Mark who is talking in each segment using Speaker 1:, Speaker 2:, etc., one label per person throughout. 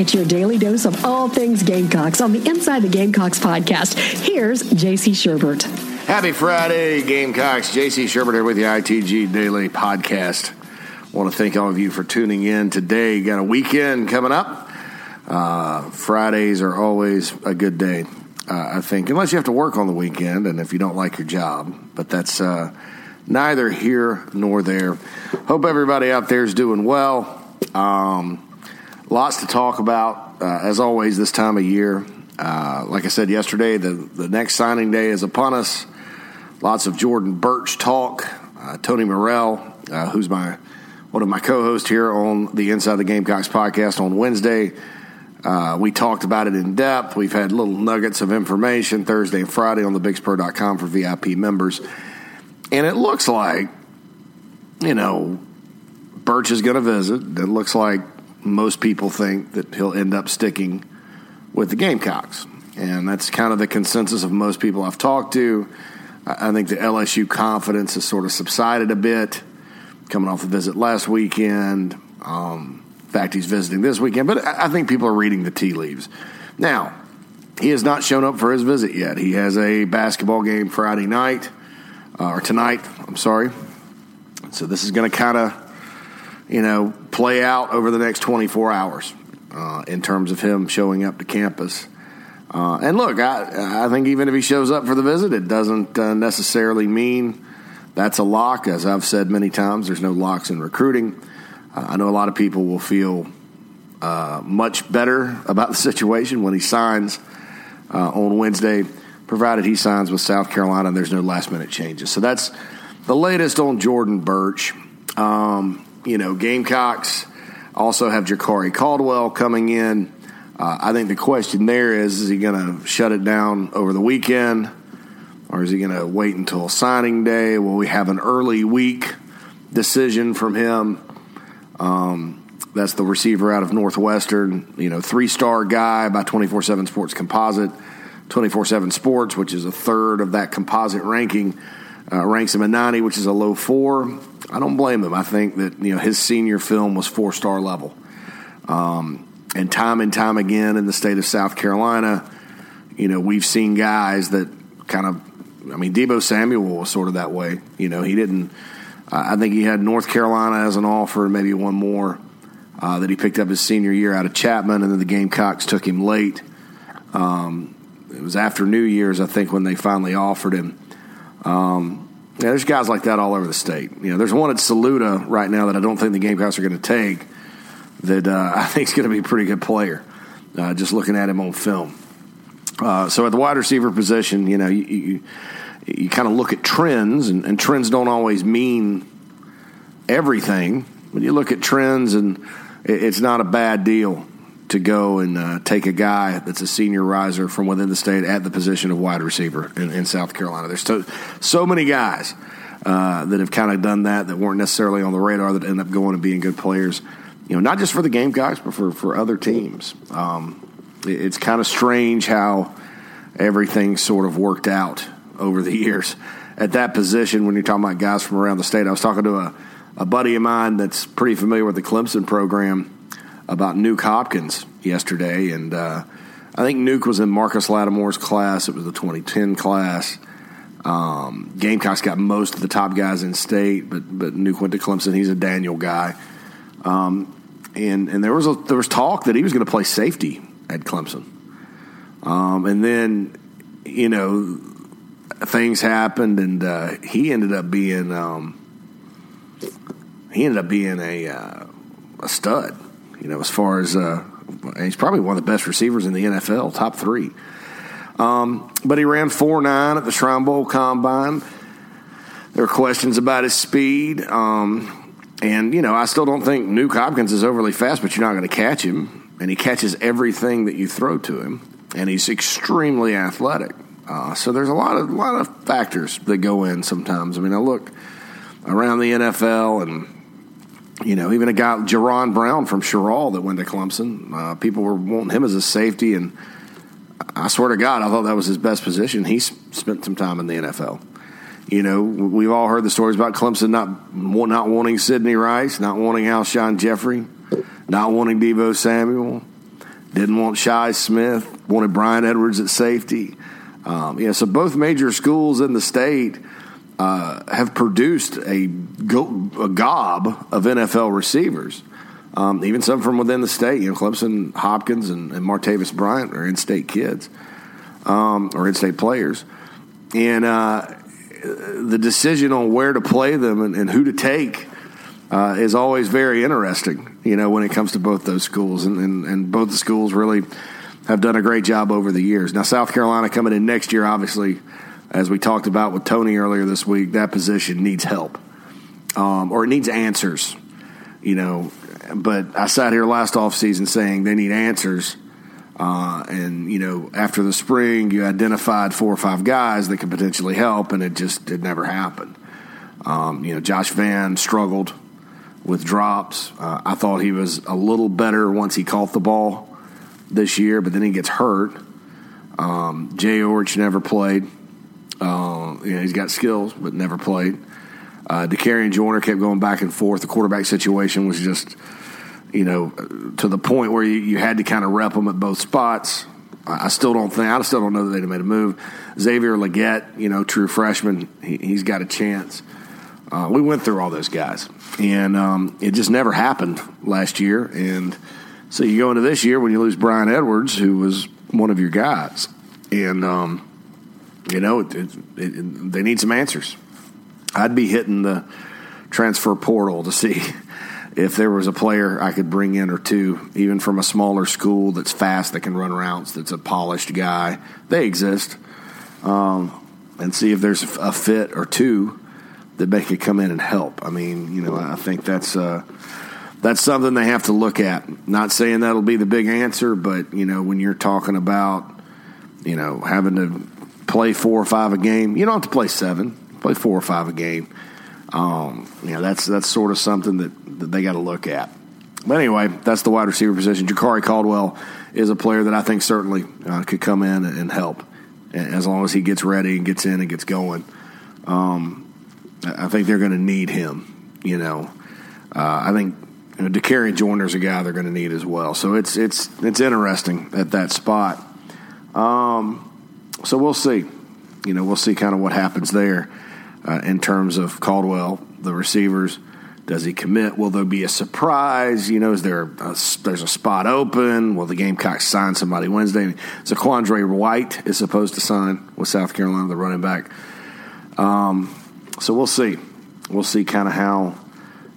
Speaker 1: It's your daily dose of all things Gamecocks on the Inside the Gamecocks podcast. Here's JC Shurburtt.
Speaker 2: Happy Friday, Gamecocks. JC Shurburtt here with the ITG Daily Podcast. I want to thank all of you for tuning in today. Got a weekend coming up. Uh, Fridays are always a good day, uh, I think, unless you have to work on the weekend and if you don't like your job. But that's uh, neither here nor there. Hope everybody out there is doing well. Um, lots to talk about, uh, as always, this time of year. Uh, like I said yesterday, the, the next signing day is upon us. Lots of Jordan Burch talk. Uh, Tony Morrell, uh, who's my one of my co-hosts here on the Inside the Gamecocks podcast on Wednesday. Uh, we talked about it in depth. We've had little nuggets of information Thursday and Friday on the BigSpur.com for VIP members. And it looks like, you know, Burch is going to visit. It looks like most people think that he'll end up sticking with the Gamecocks. And that's kind of the consensus of most people I've talked to. I think the LSU confidence has sort of subsided a bit coming off the visit last weekend. Um, in fact, he's visiting this weekend, but I think people are reading the tea leaves. Now, he has not shown up for his visit yet. He has a basketball game Friday night, uh, or tonight, I'm sorry. So this is going to kind of you know, play out over the next 24 hours uh, in terms of him showing up to campus. Uh, and look, I, I think even if he shows up for the visit, it doesn't uh, necessarily mean that's a lock. As I've said many times, there's no locks in recruiting. Uh, I know a lot of people will feel uh, much better about the situation when he signs uh, on Wednesday, provided he signs with South Carolina and there's no last minute changes. So that's the latest on Jordan Burch. Um, you know, Gamecocks also have Jakari Caldwell coming in. Uh, I think the question there is: Is he going to shut it down over the weekend, or is he going to wait until signing day? Will we have an early week decision from him? Um, that's the receiver out of Northwestern. You know, three star guy by twenty four seven Sports Composite. 24 7 Sports, which is a third of that composite ranking, uh, ranks him at 90, which is a low four. I don't blame him. I think that you know his senior film was four star level, um, and time and time again in the state of South Carolina, you know we've seen guys that kind of. I mean, Deebo Samuel was sort of that way. You know, he didn't. I think he had North Carolina as an offer, maybe one more uh, that he picked up his senior year out of Chapman, and then the Gamecocks took him late. Um, it was after New Year's, I think, when they finally offered him. Um, yeah, there's guys like that all over the state. You know, there's one at Saluda right now that I don't think the Gamecocks are going to take. That uh, I think is going to be a pretty good player. Uh, just looking at him on film. Uh, so at the wide receiver position, you know, you you, you kind of look at trends, and, and, trends don't always mean everything. When you look at trends, and it, it's not a bad deal to go and uh, take a guy that's a senior riser from within the state at the position of wide receiver in, in South Carolina. There's so, so many guys uh, that have kind of done that that weren't necessarily on the radar that end up going and being good players. You know, not just for the Gamecocks, but for, for other teams. Um, it, it's kind of strange how everything sort of worked out over the years at that position when you're talking about guys from around the state. I was talking to a, a buddy of mine that's pretty familiar with the Clemson program about Nuke Hopkins yesterday, and uh, I think Nuke was in Marcus Lattimore's class. It was the 2010 class. Um, Gamecocks got most of the top guys in state, but but Nuke went to Clemson. He's a Daniel guy, um, and and there was a, there was talk that he was going to play safety at Clemson, um, and then you know things happened, and uh, he ended up being um, he ended up being a uh, a stud you know, as far as uh, he's probably one of the best receivers in the NFL, top three. Um, but he ran four nine at the Shrine Bowl Combine. There are questions about his speed. Um, and, you know, I still don't think Nuke Hopkins is overly fast, but you're not going to catch him. And he catches everything that you throw to him. And he's extremely athletic. Uh, so there's a lot of a lot of factors that go in sometimes. I mean, I look around the NFL and you know, even a guy, Jaron Brown from Cheraw that went to Clemson. Uh, people were wanting him as a safety, and I swear to God, I thought that was his best position. He spent some time in the NFL. You know, we've all heard the stories about Clemson not not wanting Sidney Rice, not wanting Alshon Jeffery, not wanting Deebo Samuel, Didn't want Shi Smith. Wanted Bryan Edwards at safety. Um, yeah, so both major schools in the state uh, have produced a, go- a gob of NFL receivers. Um, even some from within the state. You know, Clemson, Hopkins, and, and Martavis Bryant are in-state kids um, or in-state players, and uh, the decision on where to play them and, and who to take uh, is always very interesting. You know, when it comes to both those schools, and, and, and both the schools really have done a great job over the years. Now, South Carolina coming in next year, obviously, as we talked about with Tony earlier this week, that position needs help um, or it needs answers. You know, but I sat here last offseason saying they need answers. Uh, and you know, after the spring, you identified four or five guys that could potentially help, and it just it never happened. Um, you know, Josh Vann struggled with drops. Uh, I thought he was a little better once he caught the ball this year, but then he gets hurt. Um, Jay Urich never played. Uh, you know, he's got skills, but never played. Uh, and Joyner kept going back and forth. The quarterback situation was just, you know, to the point where you, you had to kind of rep them at both spots. I, I still don't think, I still don't know that they'd have made a move. Xavier Legette, you know, true freshman, he, has got a chance. Uh, we went through all those guys, and um, it just never happened last year. And so you go into this year when you lose Bryan Edwards, who was one of your guys, and um, you know it, it, it, they need some answers. I'd be hitting the transfer portal to see if there was a player I could bring in or two, even from a smaller school that's fast, that can run routes, that's a polished guy. They exist. Um, and see if there's a fit or two that they could come in and help. I mean, you know, I think that's uh, that's something they have to look at. Not saying that'll be the big answer, but you know, when you're talking about, you know, having to play four or five a game, you don't have to play seven play four or five a game. Um, you know, that's that's sort of something that, that they got to look at. But anyway, that's the wide receiver position. Jakari Caldwell is a player that I think certainly uh, could come in and help as long as he gets ready and gets in and gets going. Um, I think they're going to need him. You know, uh, I think you know, is a guy they're going to need as well. So it's it's it's interesting at that spot. Um, so we'll see. You know, we'll see kind of what happens there uh, in terms of Caldwell, the receivers. Does he commit? Will there be a surprise? You know, is there a, there's a spot open? Will the Gamecocks sign somebody Wednesday? Zaquandre White is supposed to sign with South Carolina, the running back. Um, so we'll see. We'll see kind of how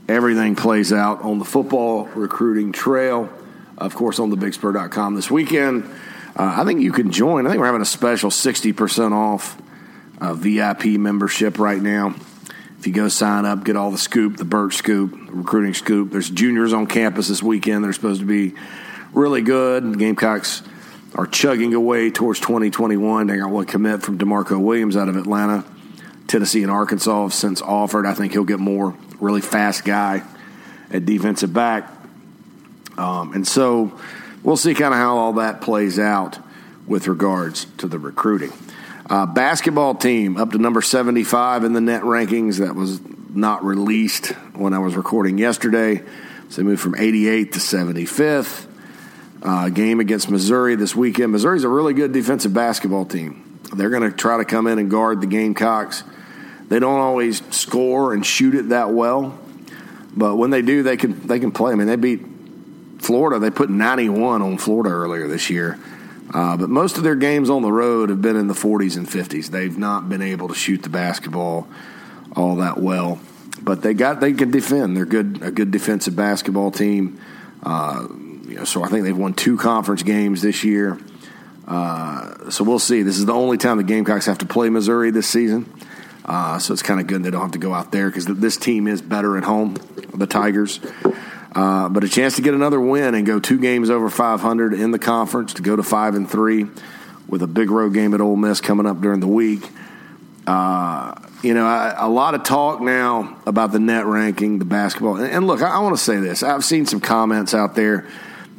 Speaker 2: everything plays out on the football recruiting trail. Of course, on the thebigspur.com this weekend. Uh, I think you can join. I think we're having a special 60% off uh, VIP membership right now. If you go sign up, get all the scoop, the Burt scoop, recruiting scoop. There's juniors on campus this weekend. They're supposed to be really good. The Gamecocks are chugging away towards 2021. They got one commit from DeMarco Williams out of Atlanta. Tennessee and Arkansas have since offered. I think he'll get more. Really fast guy at defensive back. Um, and so we'll see kind of how all that plays out with regards to the recruiting. Uh, basketball team up to number 75 in the net rankings. That was not released when I was recording yesterday. So they moved from 88 to 75th. Uh, game against Missouri this weekend. Missouri's a really good defensive basketball team. They're going to try to come in and guard the Gamecocks. They don't always score and shoot it that well, but when they do, they can they can play. I mean, they beat Florida. They put 91 on Florida earlier this year. Uh, but most of their games on the road have been in the 40s and 50s. They've not been able to shoot the basketball all that well, but they got they can defend. They're good a good defensive basketball team. Uh, you know, so I think they've won two conference games this year. Uh, so we'll see. This is the only time the Gamecocks have to play Missouri this season. Uh, so it's kind of good they don't have to go out there because this team is better at home, the Tigers. Uh, but a chance to get another win and go two games over 500 in the conference to go to five and three with a big road game at Ole Miss coming up during the week. Uh, you know, I, a lot of talk now about the net ranking, the basketball. And, and look, I, I want to say this. I've seen some comments out there,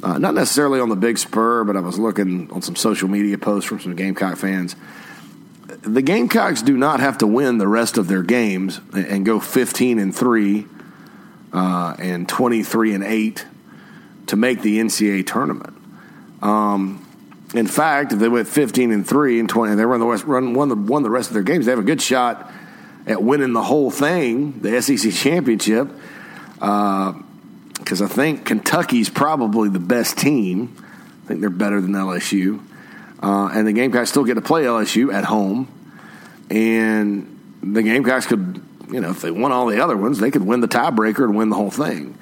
Speaker 2: uh, not necessarily on the Big Spur, but I was looking on some social media posts from some Gamecock fans. The Gamecocks do not have to win the rest of their games and go 15 and 3 uh, and 23 and 8 to make the NCAA tournament. Um, in fact, if they went 15 and three and 20, and they run the rest, run won the won the rest of their games, they have a good shot at winning the whole thing, the SEC championship. Because uh, I think Kentucky's probably the best team. I think they're better than LSU, uh, and the Gamecocks still get to play LSU at home, and the Gamecocks could, you know, if they won all the other ones, they could win the tiebreaker and win the whole thing,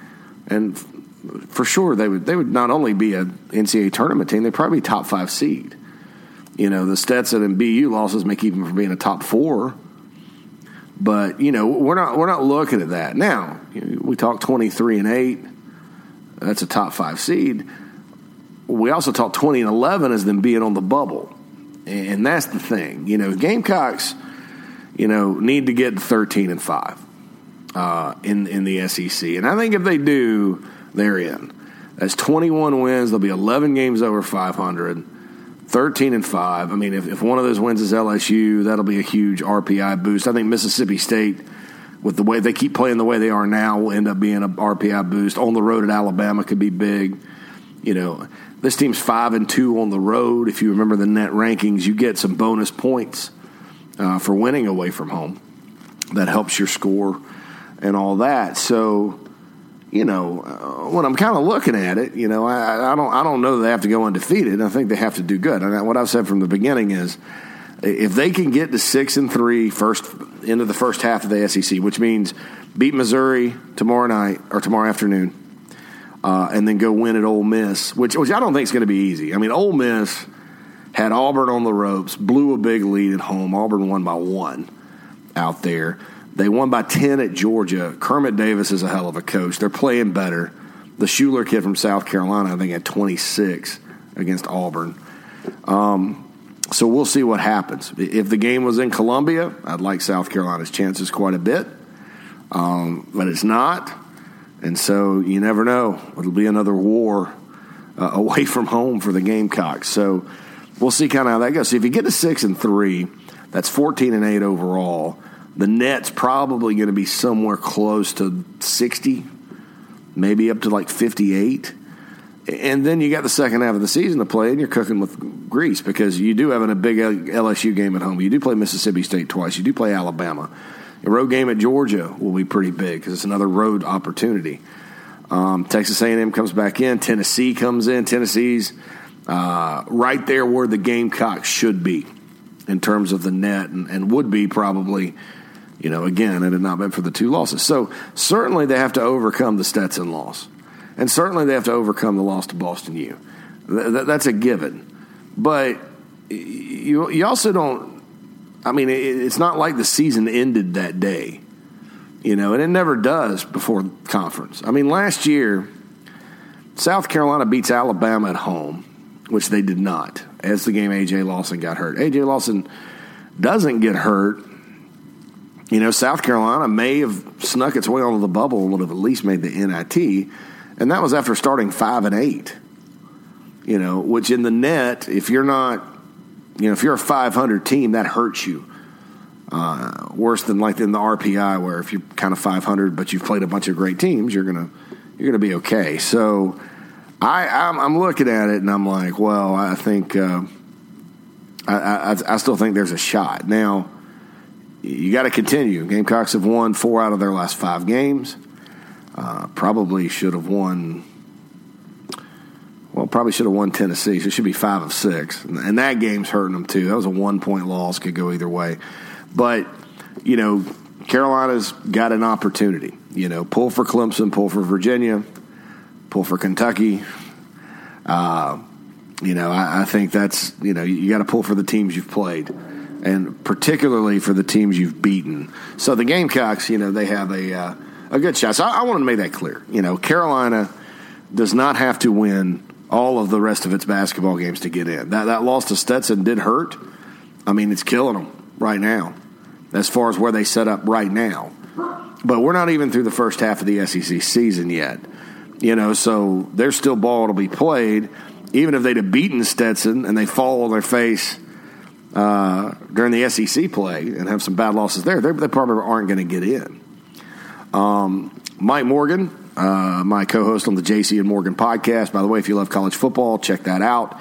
Speaker 2: and for sure they would they would not only be an NCAA tournament team, they'd probably be top five seed. You know, the Stetson and BU losses may keep them from being a top four. But you know, we're not we're not looking at that now. We talk twenty three and eight. That's a top five seed. We also talk twenty and eleven as them being on the bubble, and that's the thing. You know, Gamecocks, you know, need to get thirteen and five uh, in in the SEC, and I think if they do, they're in. That's 21 wins. There'll be 11 games over 500, 13 and 5. I mean, if, if one of those wins is LSU, that'll be a huge RPI boost. I think Mississippi State, with the way they keep playing the way they are now, will end up being a RPI boost. On the road at Alabama could be big. You know, this team's 5 and 2 on the road. If you remember the net rankings, you get some bonus points uh, for winning away from home. That helps your score and all that. So you know, uh, when I'm kind of looking at it, you know, I, I, don't, I don't know that they have to go undefeated. I think they have to do good. And what I've said from the beginning is, if they can get to six and three first into the first half of the SEC, which means beat Missouri tomorrow night or tomorrow afternoon, uh, and then go win at Ole Miss, which which I don't think is going to be easy. I mean, Ole Miss had Auburn on the ropes, blew a big lead at home. Auburn won by one out there. They won by 10 at Georgia. Kermit Davis is a hell of a coach. They're playing better. The Shuler kid from South Carolina, I think, had 26 against Auburn. Um, so we'll see what happens. If the game was in Columbia, I'd like South Carolina's chances quite a bit, um, but it's not. And so you never know. It'll be another war uh, away from home for the Gamecocks. So we'll see kind of how that goes. So if you get to six and three, that's 14 and eight overall. The net's probably going to be somewhere close to 60, maybe up to like 58. And then you got the second half of the season to play, and you're cooking with grease because you do have a big LSU game at home. You do play Mississippi State twice. You do play Alabama. A road game at Georgia will be pretty big because it's another road opportunity. Um, Texas A&M comes back in. Tennessee comes in. Tennessee's uh, right there where the Gamecocks should be in terms of the net, and, and would be probably – you know, again, it had not been for the two losses. So certainly they have to overcome the Stetson loss. And certainly they have to overcome the loss to Boston U. That's a given. But you, you also don't, I mean, it's not like the season ended that day, you know, and it never does before conference. I mean, last year, South Carolina beats Alabama at home, which they did not, as the game A.J. Lawson got hurt. A.J. Lawson doesn't get hurt you know, South Carolina may have snuck its way onto the bubble and would have at least made the NIT, and that was after starting five and eight. You know, which in the net, if you're not, you know, if you're a 500 team, that hurts you. Uh, worse than like in the RPI, where if you're kind of 500 but you've played a bunch of great teams, you're gonna you're gonna be okay. So I I'm, I'm looking at it and I'm like, well, I think uh, I, I I still think there's a shot now you got to continue. Gamecocks have won four out of their last five games. Uh, probably should have won. Well, probably should have won Tennessee. So it should be five of six, and that game's hurting them too. That was a one point loss, could go either way. But you know, Carolina's got an opportunity. You know, pull for Clemson, pull for Virginia, pull for Kentucky. Uh, you know, I, I think that's you know you got to pull for the teams you've played and particularly for the teams you've beaten. So the Gamecocks, you know, they have a uh, a good shot. So I, I want to make that clear. You know, Carolina does not have to win all of the rest of its basketball games to get in. That that loss to Stetson did hurt. I mean, it's killing them right now, as far as where they set up right now. But we're not even through the first half of the SEC season yet. You know, so there's still ball to be played. Even if they'd have beaten Stetson and they fall on their face uh, during the SEC play and have some bad losses there, they, probably aren't going to get in. Um, Mike Morgan, uh, my co-host on the JC and Morgan podcast. By the way, if you love college football, check that out.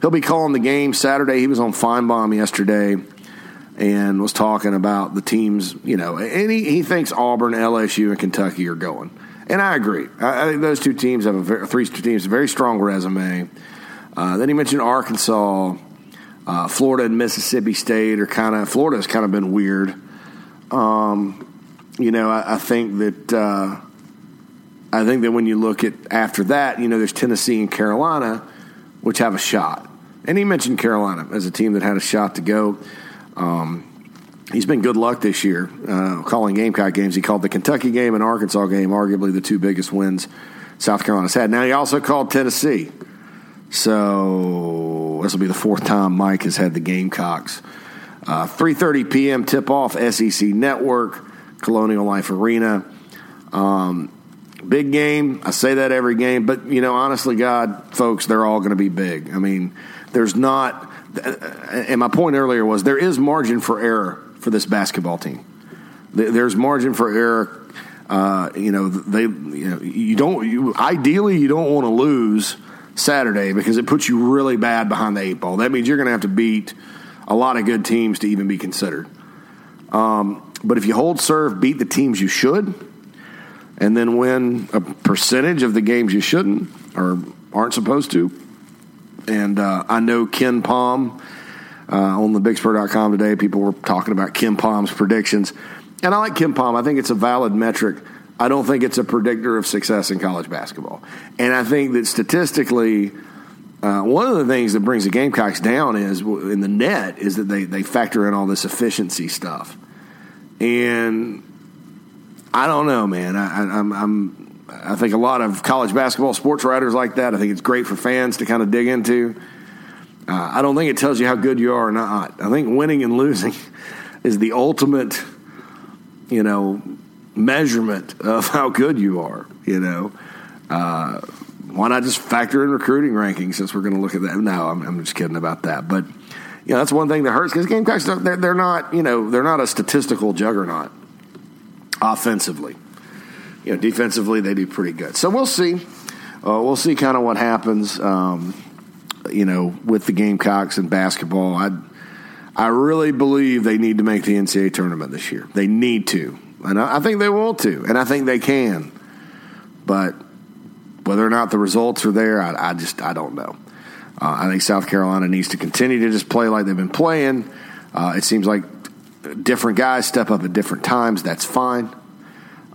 Speaker 2: He'll be calling the game Saturday. He was on Finebaum yesterday and was talking about the teams, you know, and he, he thinks Auburn, LSU, and Kentucky are going. And I agree. I, I think those two teams have a very, three teams, a very strong resume. Uh, then he mentioned Arkansas, uh, Florida, and Mississippi State are kind of Florida has kind of been weird. Um, you know, I, I think that uh, I think that when you look at after that, you know, there's Tennessee and Carolina, which have a shot. And he mentioned Carolina as a team that had a shot to go. Um, he's been good luck this year uh, calling Gamecock games. He called the Kentucky game and Arkansas game, arguably the two biggest wins South Carolina's had. Now he also called Tennessee. So this will be the fourth time Mike has had the Gamecocks. Uh, 3.30 p.m. tip-off, SEC Network, Colonial Life Arena. Um, big game. I say that every game, but, you know, honestly, God, folks, they're all going to be big. I mean, there's not and my point earlier was there is margin for error for this basketball team. There's margin for error. Uh, you know, they you know you don't you, ideally you don't want to lose Saturday because it puts you really bad behind the eight ball. That means you're going to have to beat a lot of good teams to even be considered. Um, but if you hold serve, beat the teams you should, and then win a percentage of the games you shouldn't or aren't supposed to, and uh, I know KenPom uh, on the bigspur.com today, people were talking about KenPom's predictions. And I like KenPom. I think it's a valid metric. I don't think it's a predictor of success in college basketball. And I think that statistically, uh, one of the things that brings the Gamecocks down is in the net is that they, they factor in all this efficiency stuff. And I don't know, man. I, I'm, I'm I think a lot of college basketball sports writers like that. I think it's great for fans to kind of dig into. Uh, I don't think it tells you how good you are or not. I think winning and losing is the ultimate, you know, measurement of how good you are. You know, uh, why not just factor in recruiting rankings since we're going to look at that? No, I'm, I'm, just kidding about that. But you know, that's one thing that hurts because Gamecocks they're, they're not you know they're not a statistical juggernaut offensively you know, defensively they do pretty good. So we'll see. Uh, we'll see kind of what happens. Um, you know, with the Gamecocks and basketball, I I really believe they need to make the NCAA tournament this year. They need to, and I, I think they want to, and I think they can. But whether or not the results are there, I, I just I don't know. Uh, I think South Carolina needs to continue to just play like they've been playing. Uh, it seems like different guys step up at different times. That's fine.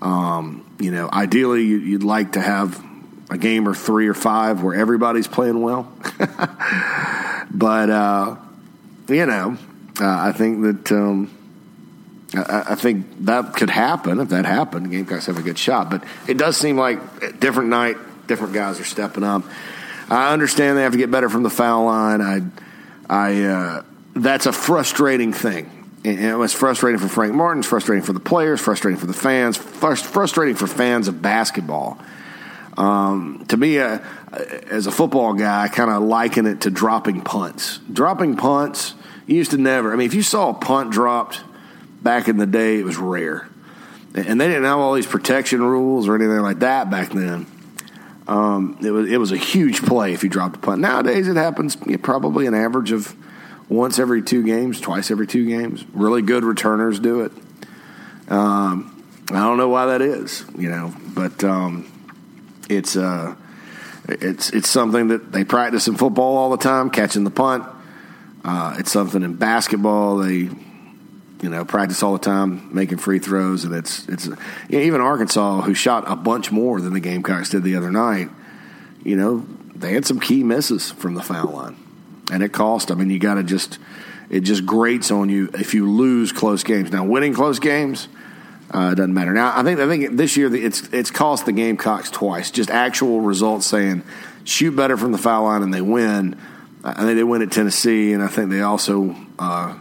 Speaker 2: Um, you know, ideally, you'd like to have a game or three or five where everybody's playing well. but, uh, you know, uh, I think that. Um, I, I think that could happen. If that happened, Gamecocks have a good shot. But it does seem like different night, different guys are stepping up. I understand they have to get better from the foul line. I, I, uh, that's a frustrating thing and it was frustrating for Frank Martin, frustrating for the players, frustrating for the fans, frustrating for fans of basketball. Um, to me, uh, as a football guy, I kind of liken it to dropping punts. Dropping punts, you used to never. I mean, if you saw a punt dropped back in the day, it was rare. And they didn't have all these protection rules or anything like that back then. Um, it was it was a huge play if you dropped a punt. Nowadays, it happens probably an average of once every two games, twice every two games. Really good returners do it. Um, I don't know why that is, you know, but um, it's uh, it's it's something that they practice in football all the time, catching the punt. Uh, it's something in basketball they you know practice all the time, making free throws, and it's it's even Arkansas who shot a bunch more than the Gamecocks did the other night. You know, they had some key misses from the foul line and it cost. I mean, you got to just it just grates on you if you lose close games. Now, winning close games uh, doesn't matter. Now, I think I think this year it's it's cost the Gamecocks twice. Just actual results saying shoot better from the foul line and they win. I think they win at Tennessee, and I think they also uh,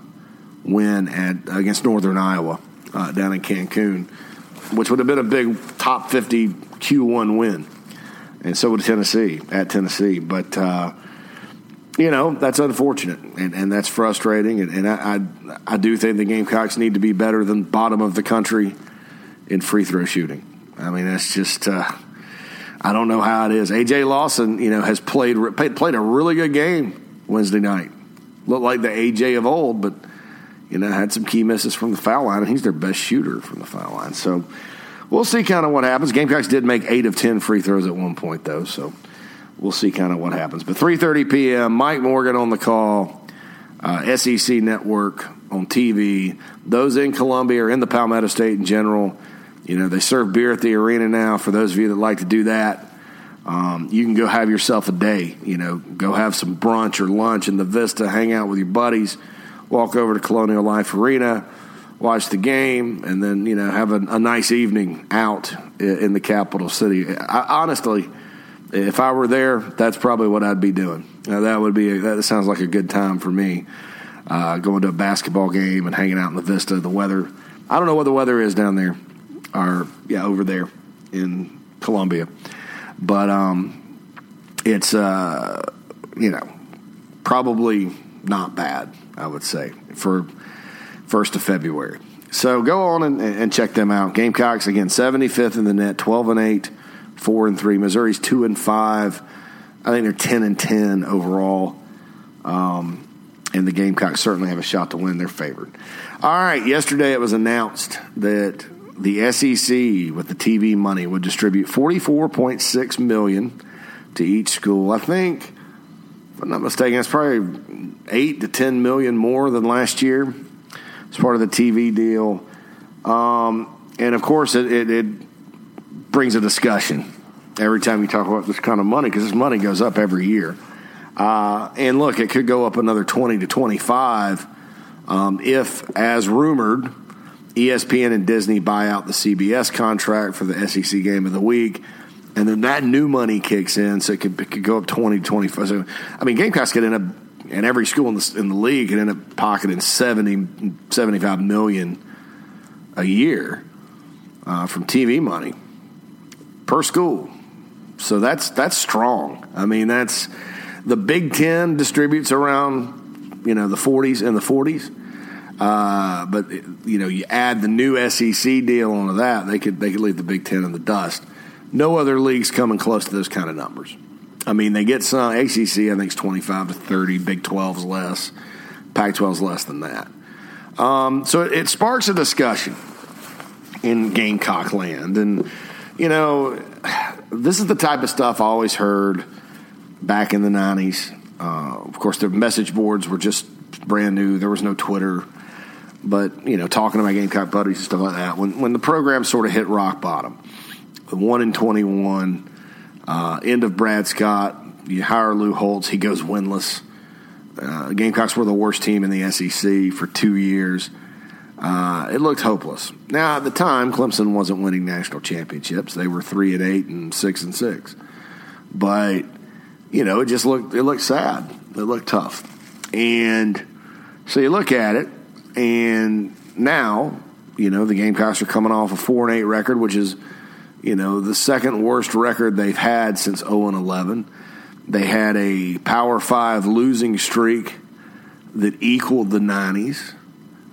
Speaker 2: win at against Northern Iowa uh, down in Cancun, which would have been a big top fifty Q1 win. And so would Tennessee at Tennessee, but uh, you know that's unfortunate and, and that's frustrating and, and I, I, I do think the Gamecocks need to be better than bottom of the country in free throw shooting. I mean that's just uh, I don't know how it is. AJ Lawson, you know, has played played a really good game Wednesday night. Looked like the AJ of old, but you know, had some key misses from the foul line, and he's their best shooter from the foul line. So we'll see kind of what happens. Gamecocks did make eight of ten free throws at one point, though, so we'll see kind of what happens. But 3:30 p.m. Mike Morgan on the call, uh, SEC Network on TV. Those in Columbia or in the Palmetto State in general, you know, they serve beer at the arena now. For those of you that like to do that, um, you can go have yourself a day. You know, go have some brunch or lunch in the Vista, hang out with your buddies, walk over to Colonial Life Arena watch the game, and then you know have a, a nice evening out in the capital city. I, honestly, if I were there, that's probably what I'd be doing. Now, that would be a, that sounds like a good time for me. Uh, going to a basketball game and hanging out in the Vista. The weather, I don't know what the weather is down there, or yeah, over there in Columbia, but um, it's uh, you know probably not bad. I would say for 1st of February. So go on and, and, check them out. Gamecocks again, 75th in the net, 12 and 8, 4 and 3. Missouri's 2 and 5. I think they're 10 and 10 overall. Um, and the Gamecocks certainly have a shot to win. They're favored. All right, yesterday it was announced that the SEC with the TV money would distribute 44.6 million to each school. I think if I'm not mistaken, it's probably 8 to 10 million more than last year. It's part of the TV deal. Um, and of course, it, it, it, brings a discussion every time you talk about this kind of money because this money goes up every year. Uh, and look, it could go up another 20 to 25 um, if, as rumored, ESPN and Disney buy out the CBS contract for the SEC game of the week. And then that new money kicks in, so it could, it could go up 20 to 25. So, I mean, Gamecocks could end up and every school in the, in the league could end up pocketing 70, 75 million a year uh, from TV money per school. So that's that's strong. I mean, that's the Big Ten distributes around you know the 40s and the 40s. Uh, but you know, you add the new SEC deal onto that, they could they could leave the Big Ten in the dust. No other leagues coming close to those kind of numbers. I mean, they get some ACC. I think it's twenty five to thirty. Big 12's less. Pac 12's less than that. Um, so it, it sparks a discussion in Gamecock land, and you know, this is the type of stuff I always heard back in the nineties. Uh, of course, the message boards were just brand new. There was no Twitter, but you know, talking to my Gamecock buddies and stuff like that. When when the program sort of hit rock bottom, one in twenty one uh, end of Brad Scott, you hire Lou Holtz, he goes winless. Uh, Gamecocks were the worst team in the SEC for two years. Uh, it looked hopeless. Now at the time, Clemson wasn't winning national championships; they were three and eight and six and six. But you know, it just looked it looked sad. It looked tough, and so you look at it, and now you know the Gamecocks are coming off a four and eight record, which is you know, the second worst record they've had since 0 and 11. They had a Power Five losing streak that equaled the 90s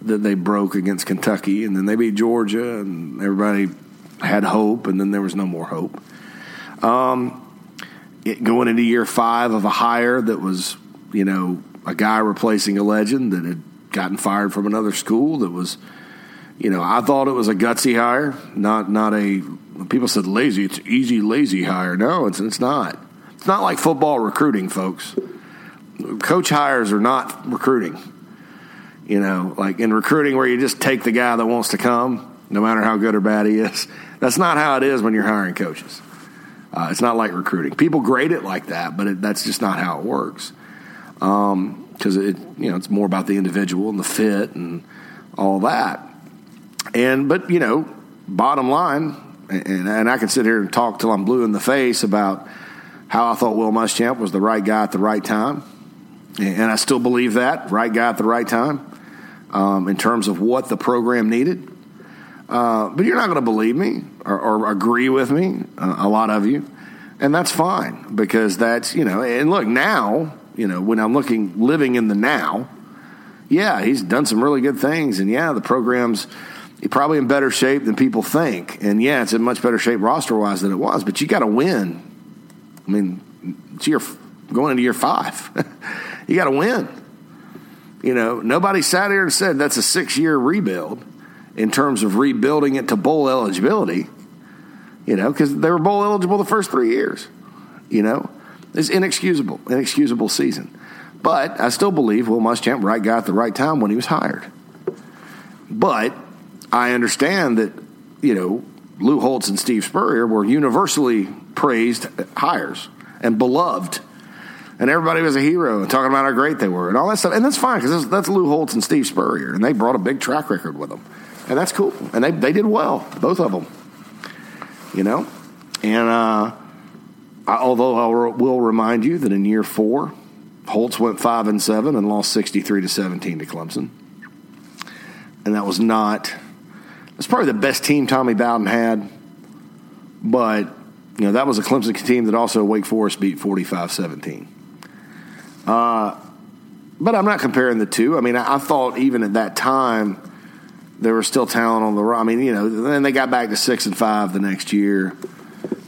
Speaker 2: that they broke against Kentucky, and then they beat Georgia, and everybody had hope, and then there was no more hope. Um, it, going into year five of a hire that was, you know, a guy replacing a legend that had gotten fired from another school that was, you know, I thought it was a gutsy hire, not not a people said lazy. It's easy, lazy hire. No, it's it's not. It's not like football recruiting, folks. Coach hires are not recruiting. You know, like in recruiting where you just take the guy that wants to come, no matter how good or bad he is. That's not how it is when you're hiring coaches. Uh, it's not like recruiting. People grade it like that, but it, that's just not how it works. Because um, it, you know, it's more about the individual and the fit and all that. And but you know, bottom line, and, and I can sit here and talk till I'm blue in the face about how I thought Will Muschamp was the right guy at the right time, and I still believe that right guy at the right time um, in terms of what the program needed. Uh, but you're not going to believe me or, or agree with me, uh, a lot of you, and that's fine because that's you know. And look now, you know, when I'm looking living in the now, yeah, he's done some really good things, and yeah, the program's probably in better shape than people think. And yeah, it's in much better shape roster wise than it was, but you got to win. I mean, it's year, going into year five. you got to win. You know, nobody sat here and said that's a six year rebuild in terms of rebuilding it to bowl eligibility, you know, because they were bowl eligible the first three years. You know, it's inexcusable, inexcusable season. But I still believe Will Muschamp, right guy at the right time when he was hired. But I understand that, you know, Lou Holtz and Steve Spurrier were universally praised hires and beloved. And everybody was a hero and talking about how great they were and all that stuff. And that's fine because that's, Lou Holtz and Steve Spurrier. And they brought a big track record with them. And that's cool. And they, they did well, both of them. You know? And uh, I, although I will remind you that in year four, Holtz went five and seven and lost sixty three to seventeen to Clemson, and that was not. It's probably the best team Tommy Bowden had, but you know that was a Clemson team that also Wake Forest beat 45-17. Uh, but I'm not comparing the two. I mean, I, I thought even at that time there was still talent on the. I mean, you know, then they got back to six and five the next year,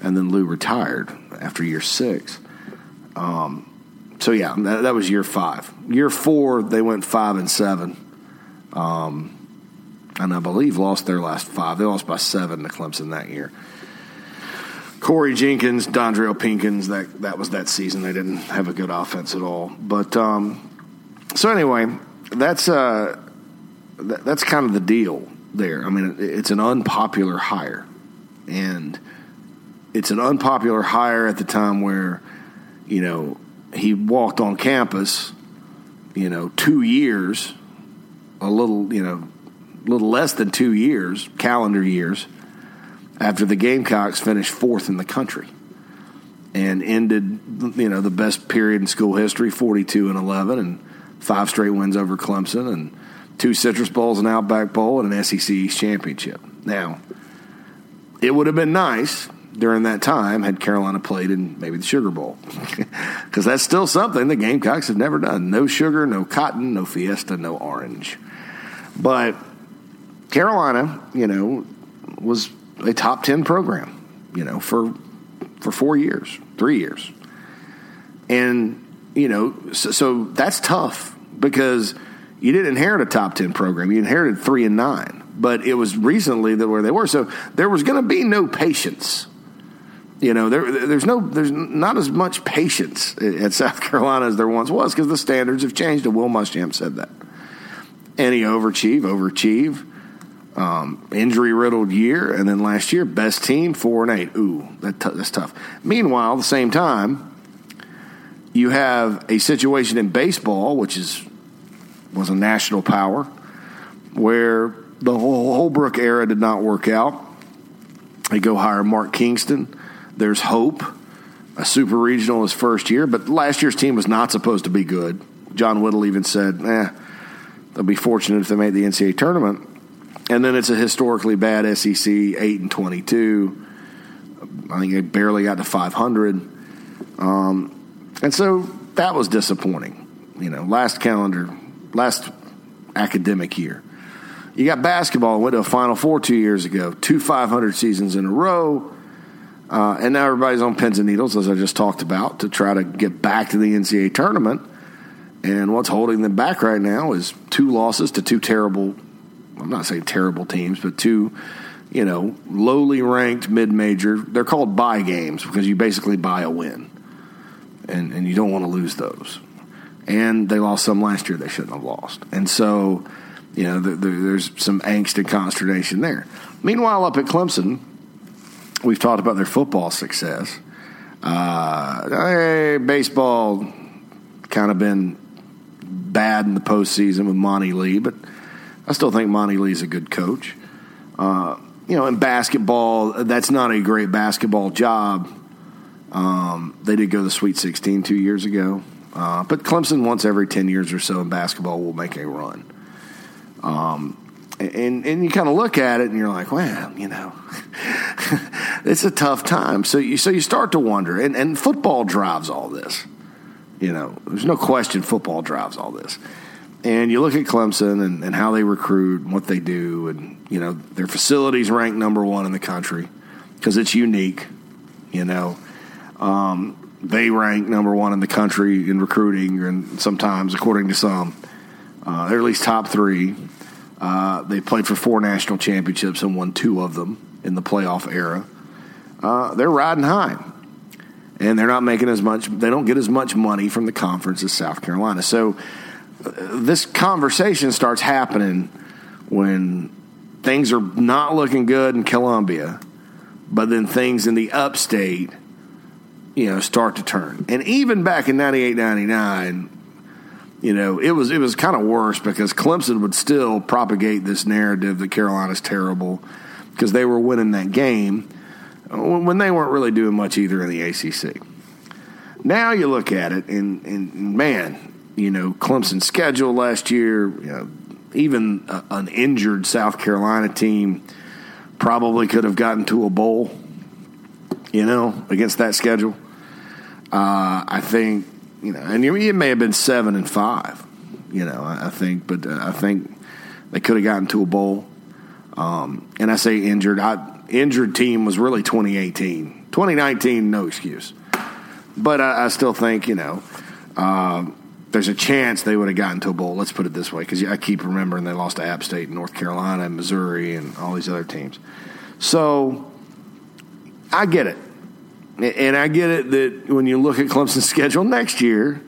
Speaker 2: and then Lou retired after year six. Um, so yeah, that, that, was year five. Year four, they went five and seven, um, and I believe lost their last five. They lost by seven to Clemson that year. Corey Jenkins, Dondrial Pinkins, that that was that season. They didn't have a good offense at all. But um, so anyway, that's uh, that, that's kind of the deal there. I mean, it's an unpopular hire, and it's an unpopular hire at the time where, you know, he walked on campus, you know, two years, a little, you know, a little less than two years, calendar years, after the Gamecocks finished fourth in the country and ended, you know, the best period in school history, 42 and 11, and five straight wins over Clemson, and two Citrus Bowls, an Outback Bowl, and an SEC East championship. Now, it would have been nice during that time had Carolina played in maybe the Sugar Bowl. Because that's still something the Gamecocks have never done. No sugar, no cotton, no fiesta, no orange. But Carolina, you know, was a top 10 program, you know, for for 4 years, 3 years. And you know, so, so that's tough because you didn't inherit a top 10 program. You inherited 3 and 9 but it was recently that where they were. So there was going to be no patience you know, there, there's no, there's not as much patience at South Carolina as there once was because the standards have changed. And Will Muschamp said that. And he overachieved, overachieved. Um, injury riddled year, and then last year, best team, four and eight. Ooh, that t- that's tough. Meanwhile, at the same time, you have a situation in baseball, which is was a national power, where the whole Holbrook era did not work out. They go hire Mark Kingston there's hope. A super regional his first year, but last year's team was not supposed to be good. John Whittle even said, eh, they'll be fortunate if they made the NCAA tournament. And then it's a historically bad SEC, 8 and 22. I think they barely got to 500. Um, and so that was disappointing. You know, last calendar, last academic year. You got basketball, went to a Final Four two years ago, two 500 seasons in a row. Uh, and now everybody's on pins and needles, as I just talked about, to try to get back to the NCAA tournament. And what's holding them back right now is two losses to two terrible, I'm not saying terrible teams, but two, you know, lowly ranked mid major. They're called buy games because you basically buy a win. And, and you don't want to lose those. And they lost some last year they shouldn't have lost. And so, you know, the, the, there's some angst and consternation there. Meanwhile, up at Clemson, We've talked about their football success. Uh, hey, baseball kind of been bad in the postseason with Monte Lee, but I still think Monte Lee's a good coach. Uh, you know, in basketball, that's not a great basketball job. Um, they did go to the Sweet 16 two years ago. Uh, but Clemson, once every 10 years or so in basketball, will make a run. Um, and and you kind of look at it and you're like, well, you know, it's a tough time. So you so you start to wonder, and and football drives all this. You know, there's no question football drives all this. And you look at Clemson and, and how they recruit and what they do, and you know their facilities ranked number one in the country because it's unique. You know, um, they rank number one in the country in recruiting, and sometimes, according to some, uh, they're at least top three. Uh, they played for four national championships and won two of them in the playoff era. Uh, they're riding high, and they're not making as much. They don't get as much money from the conference as South Carolina. So this conversation starts happening when things are not looking good in Columbia, but then things in the upstate, you know, start to turn. And even back in 98, 99, you know, it was it was kind of worse because Clemson would still propagate this narrative that Carolina's terrible because they were winning that game when they weren't really doing much either in the ACC. Now you look at it, and, and man, you know, Clemson's schedule last year, you know, even a, an injured South Carolina team probably could have gotten to a bowl, you know, against that schedule. Uh, I think, you know, and it may have been seven and five, you know, I, think, but uh, I think they could have gotten to a bowl. Um, and I say injured, I, injured team was really 2018. 2019, no excuse. But I, I still think, you know, uh, there's a chance they would have gotten to a bowl. Let's put it this way, because I keep remembering they lost to App State, and North Carolina, and Missouri, and all these other teams. So I get it, and I get it that when you look at Clemson's schedule next year,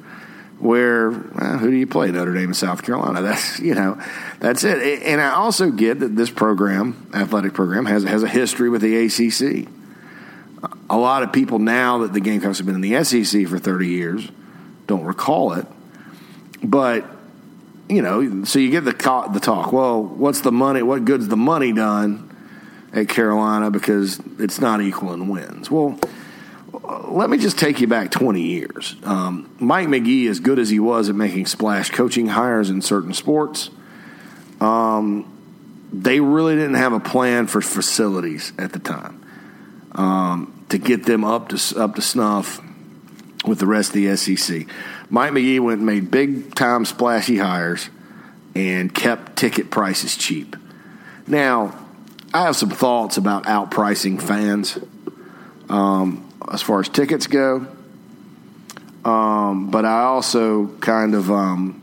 Speaker 2: where well, who do you play? Notre Dame and South Carolina. That's you know, that's it. And I also get that this program, athletic program, has has a history with the ACC. A lot of people now that the Gamecocks have been in the SEC for thirty years don't recall it. But you know, so you get the the talk. Well, what's the money? What good's the money done at Carolina because it's not equal in wins? Well, let me just take you back 20 years. Um, Mike McGee, as good as he was at making splash coaching hires in certain sports, um, they really didn't have a plan for facilities at the time um, to get them up to up to snuff with the rest of the SEC. Mike McGee went and made big time splashy hires and kept ticket prices cheap. Now, I have some thoughts about outpricing fans um, as far as tickets go, um, but I also kind of um,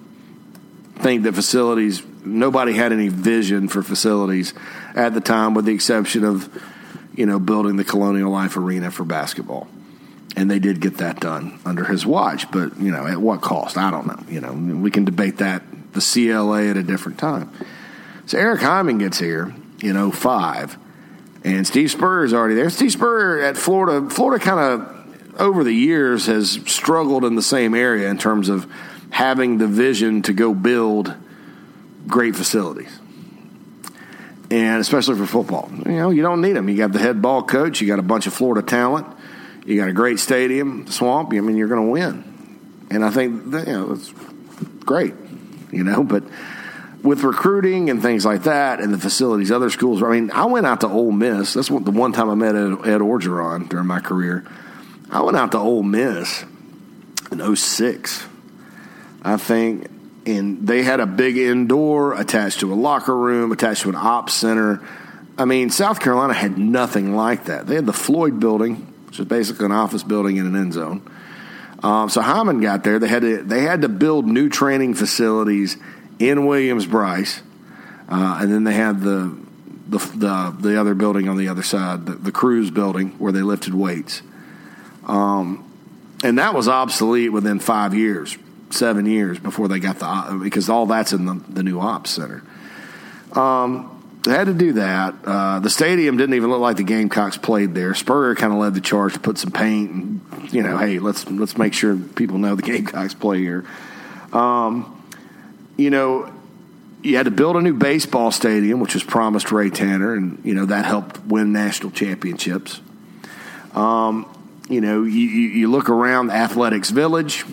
Speaker 2: think that facilities, nobody had any vision for facilities at the time, with the exception of, you know, building the Colonial Life Arena for basketball and they did get that done under his watch. But you know, at what cost? I don't know. You know, we can debate that the CLA at a different time. So Eric Hyman gets here in 05, and Steve Spurrier is already there. Steve Spurrier at Florida, Florida kind of over the years has struggled in the same area in terms of having the vision to go build great facilities. And especially for football, you know, you don't need them. You got the head ball coach, you got a bunch of Florida talent you got a great stadium, swamp. I mean, you're going to win, and I think that, you know it's great, you know. But with recruiting and things like that, and the facilities, other schools. I mean, I went out to Ole Miss. That's what, the one time I met Ed, Ed Orgeron during my career. I went out to Ole Miss in 06. I think, and they had a big indoor attached to a locker room, attached to an ops center. I mean, South Carolina had nothing like that. They had the Floyd building, which is basically an office building in an end zone. Um, so Hyman got there. They had to they had to build new training facilities in Williams Brice, uh, and then they had the, the the the other building on the other side, the, the Crews building where they lifted weights. Um, and that was obsolete within five years, seven years before they got the because all that's in the, the new ops center. Um, they had to do that. Uh, the stadium didn't even look like the Gamecocks played there. Spurrier kind of led the charge to put some paint and you know, hey, let's let's make sure people know the Gamecocks play here. Um, you know, you had to build a new baseball stadium, which was promised Ray Tanner, and you know that helped win national championships. Um, you know, you, you, look around Athletics Village,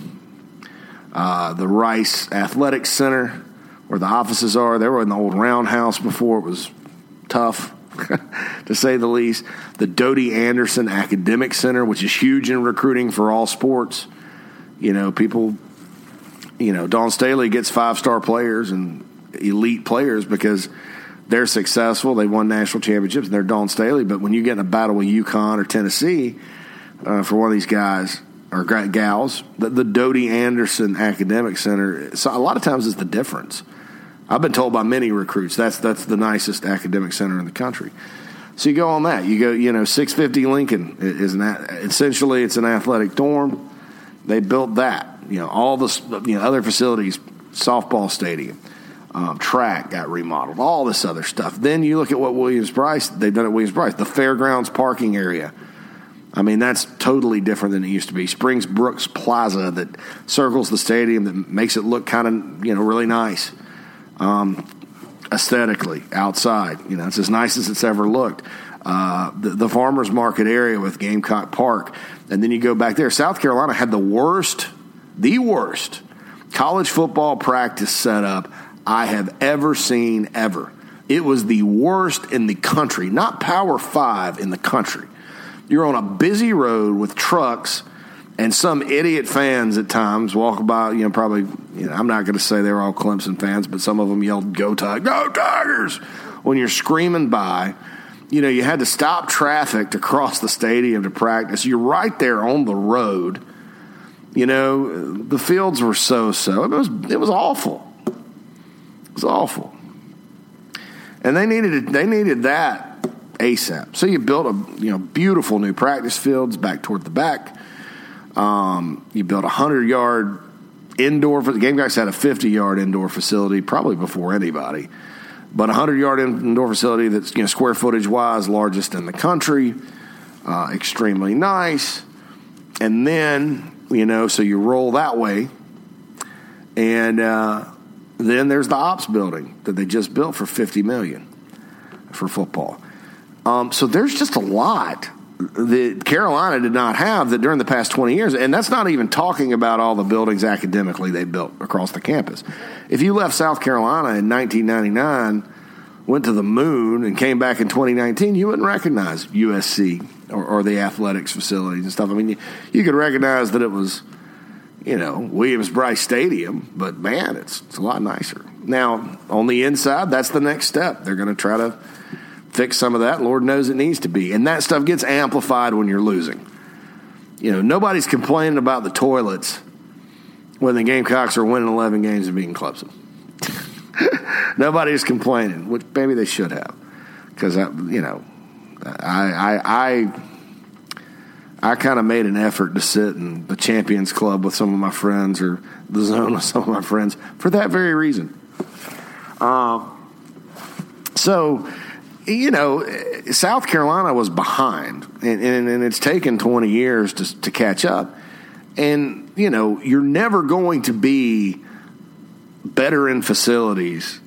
Speaker 2: uh, the Rice Athletics Center where the offices are. They were in the old roundhouse before. It was tough, to say the least. The Dodie Anderson Academic Center, which is huge in recruiting for all sports. You know, people you know, Dawn Staley gets five star players and elite players because they're successful. They won national championships and they're Dawn Staley. But when you get in a battle with UConn or Tennessee uh, for one of these guys or gals, the, Dodie Anderson Academic Center, so a lot of times it's the difference. I've been told by many recruits that's that's the nicest academic center in the country. So you go on that. You go, you know, 650 Lincoln is an essentially it's an athletic dorm. They built that. You know, all the you know other facilities, softball stadium, um, track got remodeled, all this other stuff. Then you look at what Williams Brice they've done at Williams Brice, the fairgrounds parking area. I mean, that's totally different than it used to be. Springs Brooks Plaza that circles the stadium that makes it look kind of you know really nice um, aesthetically outside. You know, it's as nice as it's ever looked. Uh, the, the farmers market area with Gamecock Park, and then you go back there. South Carolina had the worst, the worst college football practice setup I have ever seen ever. It was the worst in the country, not Power Five in the country. You're on a busy road with trucks and some idiot fans at times walk by. You know, probably. You know, I'm not going to say they're all Clemson fans, but some of them yelled "Go Tigers!" Go Tigers! When you're screaming by, you know, you had to stop traffic to cross the stadium to practice. You're right there on the road. You know, the fields were so so. It was it was awful. It was awful. And they needed they needed that ASAP. So you built a you know beautiful new practice fields back toward the back. Um, you built a hundred yard indoor. The game Gamecocks had a fifty yard indoor facility probably before anybody, but a hundred yard indoor facility that's you know square footage wise largest in the country. Uh, extremely nice. And then you know, so you roll that way, and uh, then there's the ops building that they just built for fifty million for football. Um, so there's just a lot that Carolina did not have that during the past 20 years. And that's not even talking about all the buildings academically they built across the campus. If you left South Carolina in 1999, went to the moon, and came back in 2019, you wouldn't recognize USC or, or the athletics facilities and stuff. I mean, you, you, could recognize that it was, you know, Williams Brice Stadium, but man, it's, it's a lot nicer. Now, on the inside, that's the next step. They're going to try to fix some of that. Lord knows it needs to be. And that stuff gets amplified when you're losing. You know, nobody's complaining about the toilets when the Gamecocks are winning 11 games and beating Clemson. Nobody's complaining, which maybe they should have. Because, you know, I, I, I I kind of made an effort to sit in the Champions Club with some of my friends or the zone with some of my friends for that very reason. Uh, so you know, South Carolina was behind, and, and, and, it's taken 20 years to, to catch up. And, you know, you're never going to be better in facilities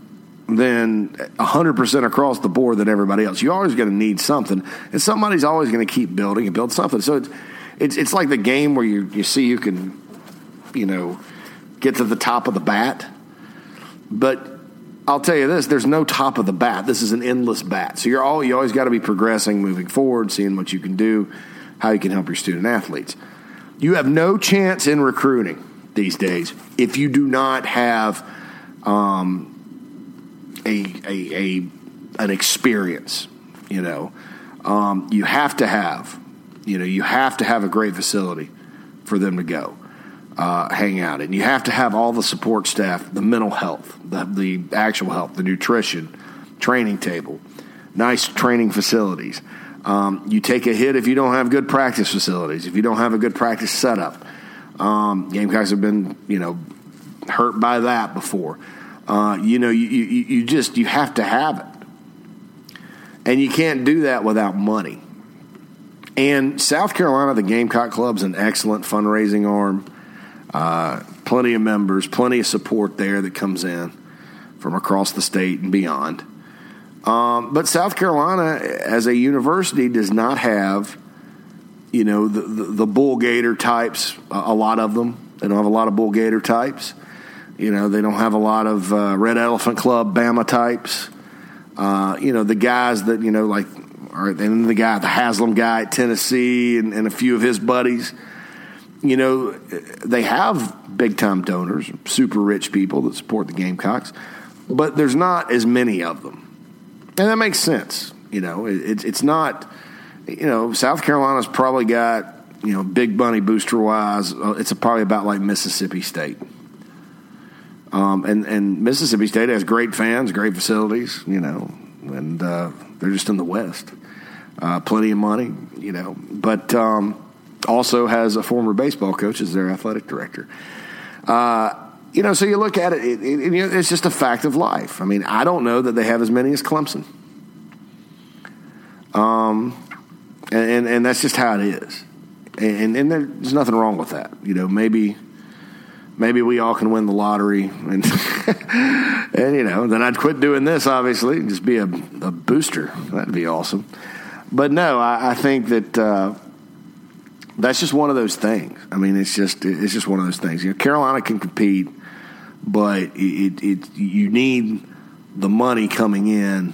Speaker 2: than 100% across the board than everybody else. You're always going to need something, and somebody's always going to keep building and build something. So it's, it's, it's like the game where you, you see you can, you know, get to the top of the bat, but I'll tell you this: there's no top of the bat. This is an endless bat. So you're all you always got to be progressing, moving forward, seeing what you can do, how you can help your student athletes. You have no chance in recruiting these days if you do not have um, a, a, a an experience. You know, um, you have to have, you know, you have to have a great facility for them to go uh, hang out in. You have to have all the support staff, the mental health, the, the actual health, the nutrition, training table, nice training facilities. Um, you take a hit if you don't have good practice facilities, if you don't have a good practice setup. Um, Gamecocks have been, you know, hurt by that before. Uh, you know, you, you, you just you have to have it, and you can't do that without money. And South Carolina, the Gamecock Club's an excellent fundraising arm. Uh, plenty of members, plenty of support there that comes in from across the state and beyond. Um, but South Carolina, as a university, does not have, you know, the, the, the bull gator types, a, lot of them. They don't have a lot of bull gator types. You know, they don't have a lot of uh, Red Elephant Club, Bama types. Uh, you know, the guys that, you know, like, and the guy, the Haslam guy at Tennessee and, and a few of his buddies you know, they have big time donors, super rich people that support the Gamecocks, but there's not as many of them. And that makes sense. You know, it, it's not, you know, South Carolina's probably got, you know, big money booster wise, uh, it's probably about like Mississippi State. Um, and, and Mississippi State has great fans, great facilities, you know, and uh, they're just in the West. Uh, plenty of money, you know, but um, also has a former baseball coach as their athletic director. Uh, you know, so you look at it, it, it, it's just a fact of life. I mean, I don't know that they have as many as Clemson. Um, and, and, and that's just how it is. And, and there's nothing wrong with that. You know, maybe maybe we all can win the lottery and and you know then i'd quit doing this obviously just be a, a booster that'd be awesome but no i, I think that uh, that's just one of those things i mean it's just it's just one of those things you know carolina can compete but it, it, you need the money coming in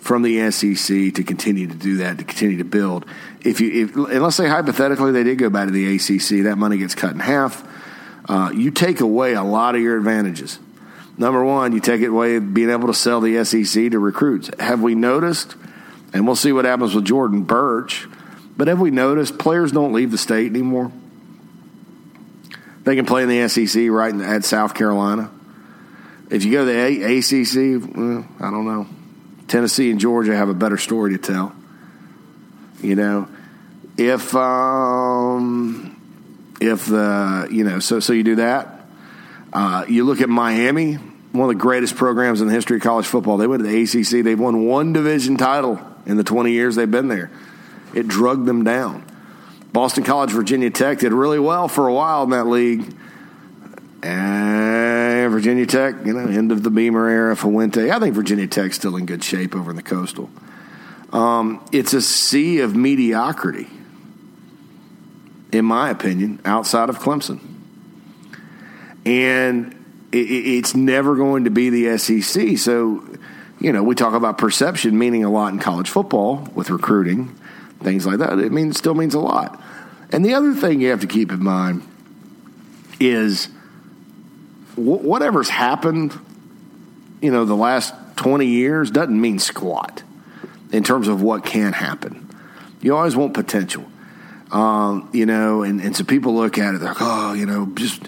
Speaker 2: from the SEC to continue to do that, to continue to build. If you, if, and let's say hypothetically they did go back to the ACC, that money gets cut in half. Uh, you take away a lot of your advantages. Number one, you take it away being able to sell the SEC to recruits. Have we noticed? And we'll see what happens with Jordan Burch. But have we noticed players don't leave the state anymore? They can play in the SEC right at South Carolina. If you go to the a- ACC, well, I don't know. Tennessee and Georgia have a better story to tell. You know, if um, if the you know, so so you do that. Uh, you look at Miami, one of the greatest programs in the history of college football. They went to the ACC. They've won one division title in the 20 years they've been there. It drugged them down. Boston College, Virginia Tech did really well for a while in that league. And Virginia Tech, you know, end of the Beamer era, Fuente. I think Virginia Tech's still in good shape over in the coastal. Um, it's a sea of mediocrity, in my opinion, outside of Clemson. And it, it's never going to be the SEC. So, you know, we talk about perception meaning a lot in college football with recruiting things like that. It means still means a lot. And the other thing you have to keep in mind is whatever's happened, you know, the last 20 years doesn't mean squat in terms of what can happen. You always want potential. Um, you know, and, and so people look at it, they're like, oh, you know, just,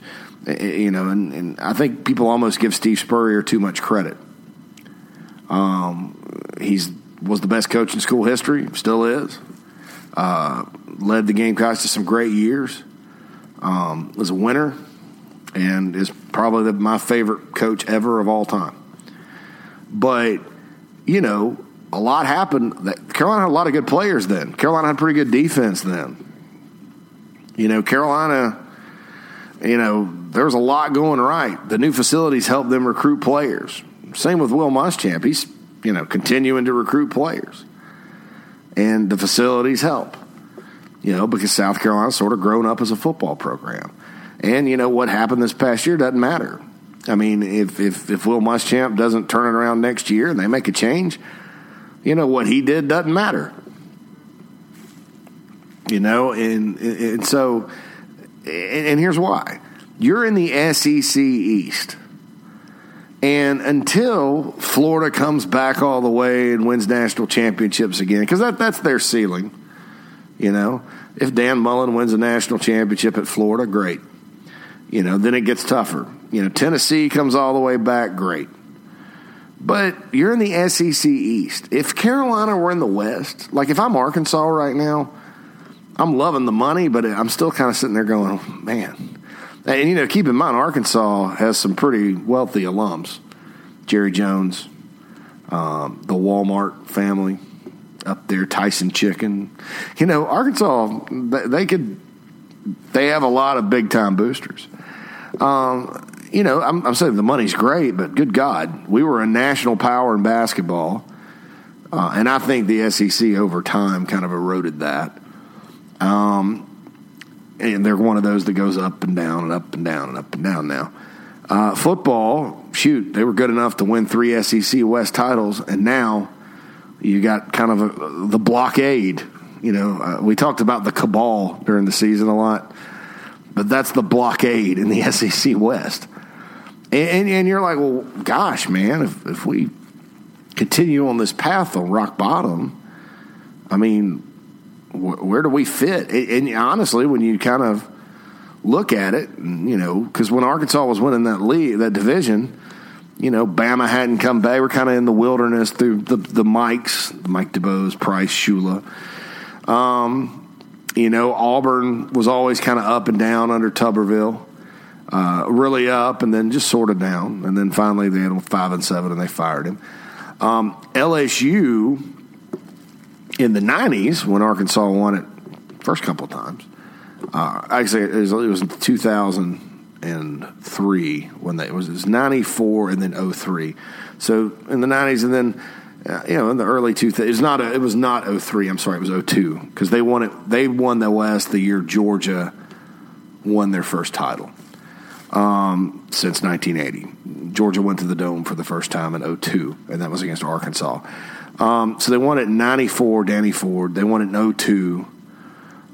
Speaker 2: eh, eh, you know, and, and I think people almost give Steve Spurrier too much credit. Um, he's was the best coach in school history, still is. Uh, led the Gamecocks to some great years. Um, was a winner and is probably the, my favorite coach ever of all time. But you know, a lot happened. Carolina had a lot of good players then. Carolina had pretty good defense then. You know, Carolina. You know, there was a lot going right. The new facilities helped them recruit players. Same with Will Muschamp. He's you know continuing to recruit players and the facilities help. You know, because South Carolina's sort of grown up as a football program. And you know what happened this past year doesn't matter. I mean, if if if Will Muschamp doesn't turn it around next year and they make a change, you know what he did doesn't matter. You know, and and so and, and here's why: you're in the SEC East. And until Florida comes back all the way and wins national championships again, because that, that's their ceiling, you know. If Dan Mullen wins a national championship at Florida, great. You know, then it gets tougher. You know, Tennessee comes all the way back, great. But you're in the SEC East. If Carolina were in the West, like if I'm Arkansas right now, I'm loving the money, but I'm still kind of sitting there going, man, and, you know, keep in mind, Arkansas has some pretty wealthy alums. Jerry Jones, um, the Walmart family up there, Tyson Chicken. You know, Arkansas, they could, they have a lot of big time boosters. Um, you know, I'm, I'm, saying the money's great, but good God, we were a national power in basketball. Uh, and I think the SEC over time kind of eroded that. Um, and they're one of those that goes up and down and up and down and up and down now. Uh, football, shoot, they were good enough to win three SEC West titles, and now you got kind of a, the blockade. You know, uh, we talked about the cabal during the season a lot, but that's the blockade in the SEC West. And, and, and you're like, well, gosh, man, if, if we continue on this path on rock bottom, I mean, wh- where do we fit? And, honestly, when you kind of look at it, you know, because when Arkansas was winning that league, that division, you know, Bama hadn't come back. We're kind of in the wilderness through the the Mikes, Mike DuBose, Price, Shula. Um, you know, Auburn was always kind of up and down under Tuberville. Uh, really up and then just sort of down, and then finally they had five and seven, and they fired him. Um, LSU in the '90s when Arkansas won it first couple times. Uh, actually, it was, it was 2003 when they it was, it was 94 and then 03. So in the 90s and then uh, you know in the early 2000s it was not a, it was not 03. I'm sorry, it was 02 because they won. They won the West the year Georgia won their first title um, since 1980. Georgia went to the Dome for the first time in 02, and that was against Arkansas. Um, so they won it 94, Danny Ford. They won it in 02,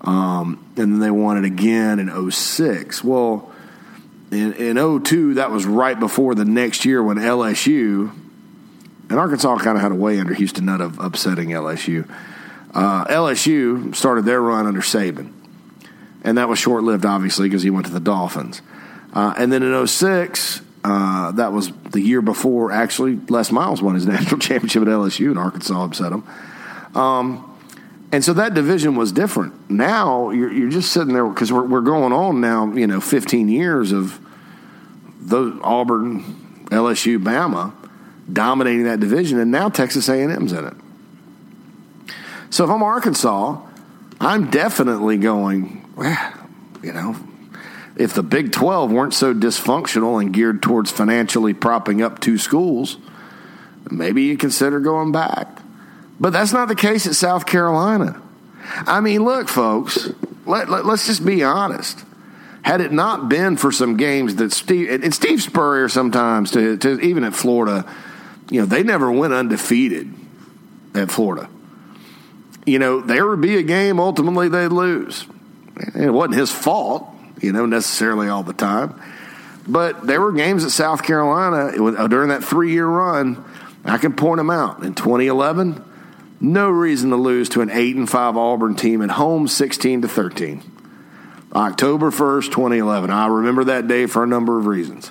Speaker 2: um, and then they won it again in 06. Well, in, in 02, that was right before the next year when LSU, and Arkansas kind of had a way under Houston Nutt of upsetting LSU. Uh, LSU started their run under Saban, and that was short lived, obviously, because he went to the Dolphins. Uh, and then in 06, uh, that was the year before, actually, Les Miles won his national championship at LSU, and Arkansas upset him. Um, and so that division was different. Now you're, you're just sitting there because we're, we're going on now, you know, 15 years of the Auburn, LSU, Bama dominating that division, and now Texas A&M's in it. So if I'm Arkansas, I'm definitely going, well, you know, if the Big 12 weren't so dysfunctional and geared towards financially propping up two schools, maybe you consider going back. But that's not the case at South Carolina. I mean, look, folks, let, let, us just be honest. Had it not been for some games that Steve and Steve Spurrier sometimes to, to even at Florida, you know, they never went undefeated at Florida. You know, there would be a game ultimately they'd lose. It wasn't his fault, you know, necessarily all the time. But there were games at South Carolina during that three year run. I can point them out. In 2011, no reason to lose to an 8 and 5 Auburn team at home 16 to 13. October 1st, 2011. I remember that day for a number of reasons.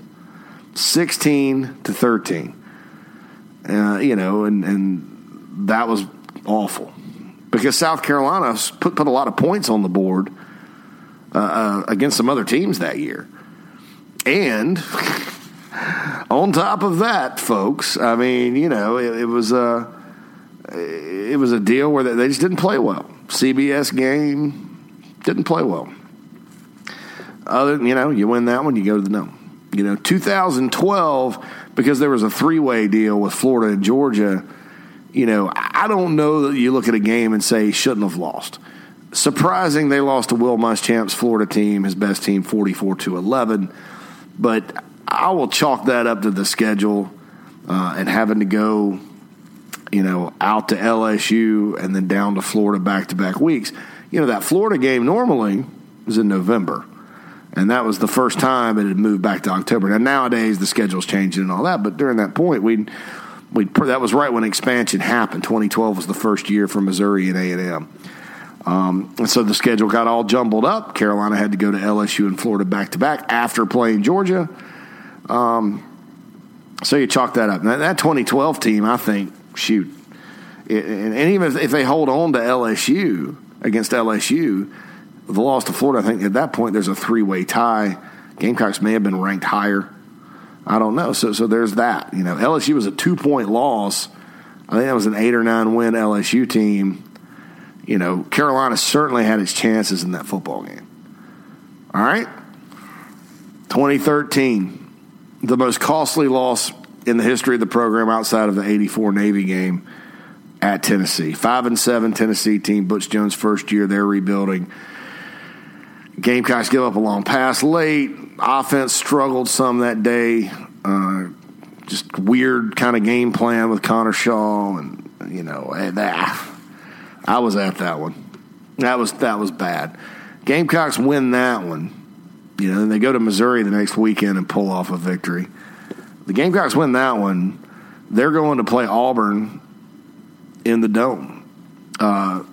Speaker 2: 16 to 13. Uh, you know, and and that was awful because South Carolina put put a lot of points on the board uh, uh, against some other teams that year, and on top of that, folks, I mean, you know, it, it was a it was a deal where they just didn't play well. CBS game didn't play well. Other, you know, you win that one, you go to the no. You know, 2012 because there was a three way deal with Florida and Georgia. You know, I don't know that you look at a game and say shouldn't have lost. Surprising they lost to Will Muschamp's Florida team, his best team, 44 to 11. But I will chalk that up to the schedule uh, and having to go you know, out to LSU and then down to Florida back to back weeks. You know, that Florida game normally was in November. And that was the first time it had moved back to October. Now nowadays the schedule's changing and all that, but during that point we we that was right when expansion happened. 2012 was the first year for Missouri and A&M. Um, and so the schedule got all jumbled up. Carolina had to go to LSU and Florida back to back after playing Georgia. Um, so you chalk that up. That 2012 team, I think, shoot. And, even if they hold on to LSU against LSU, the loss to Florida, I think at that point there's a three way tie. Gamecocks may have been ranked higher. I don't know. So so there's that. You know, LSU was a two point loss. I think that was an eight or nine win LSU team. You know, Carolina certainly had its chances in that football game. All right. 2013, the most costly loss in the history of the program outside of the 84 Navy game at Tennessee. 5 and 7 Tennessee team, Butch Jones' first year, they're rebuilding. Gamecocks give up a long pass late. Offense struggled some that day. Uh, just weird kind of game plan with Connor Shaw, and you know, that, I was at that one. That was that was bad. Gamecocks win that one, You know, then they go to Missouri the next weekend and pull off a victory. The Gamecocks win that one. They're going to play Auburn in the dome. Uh,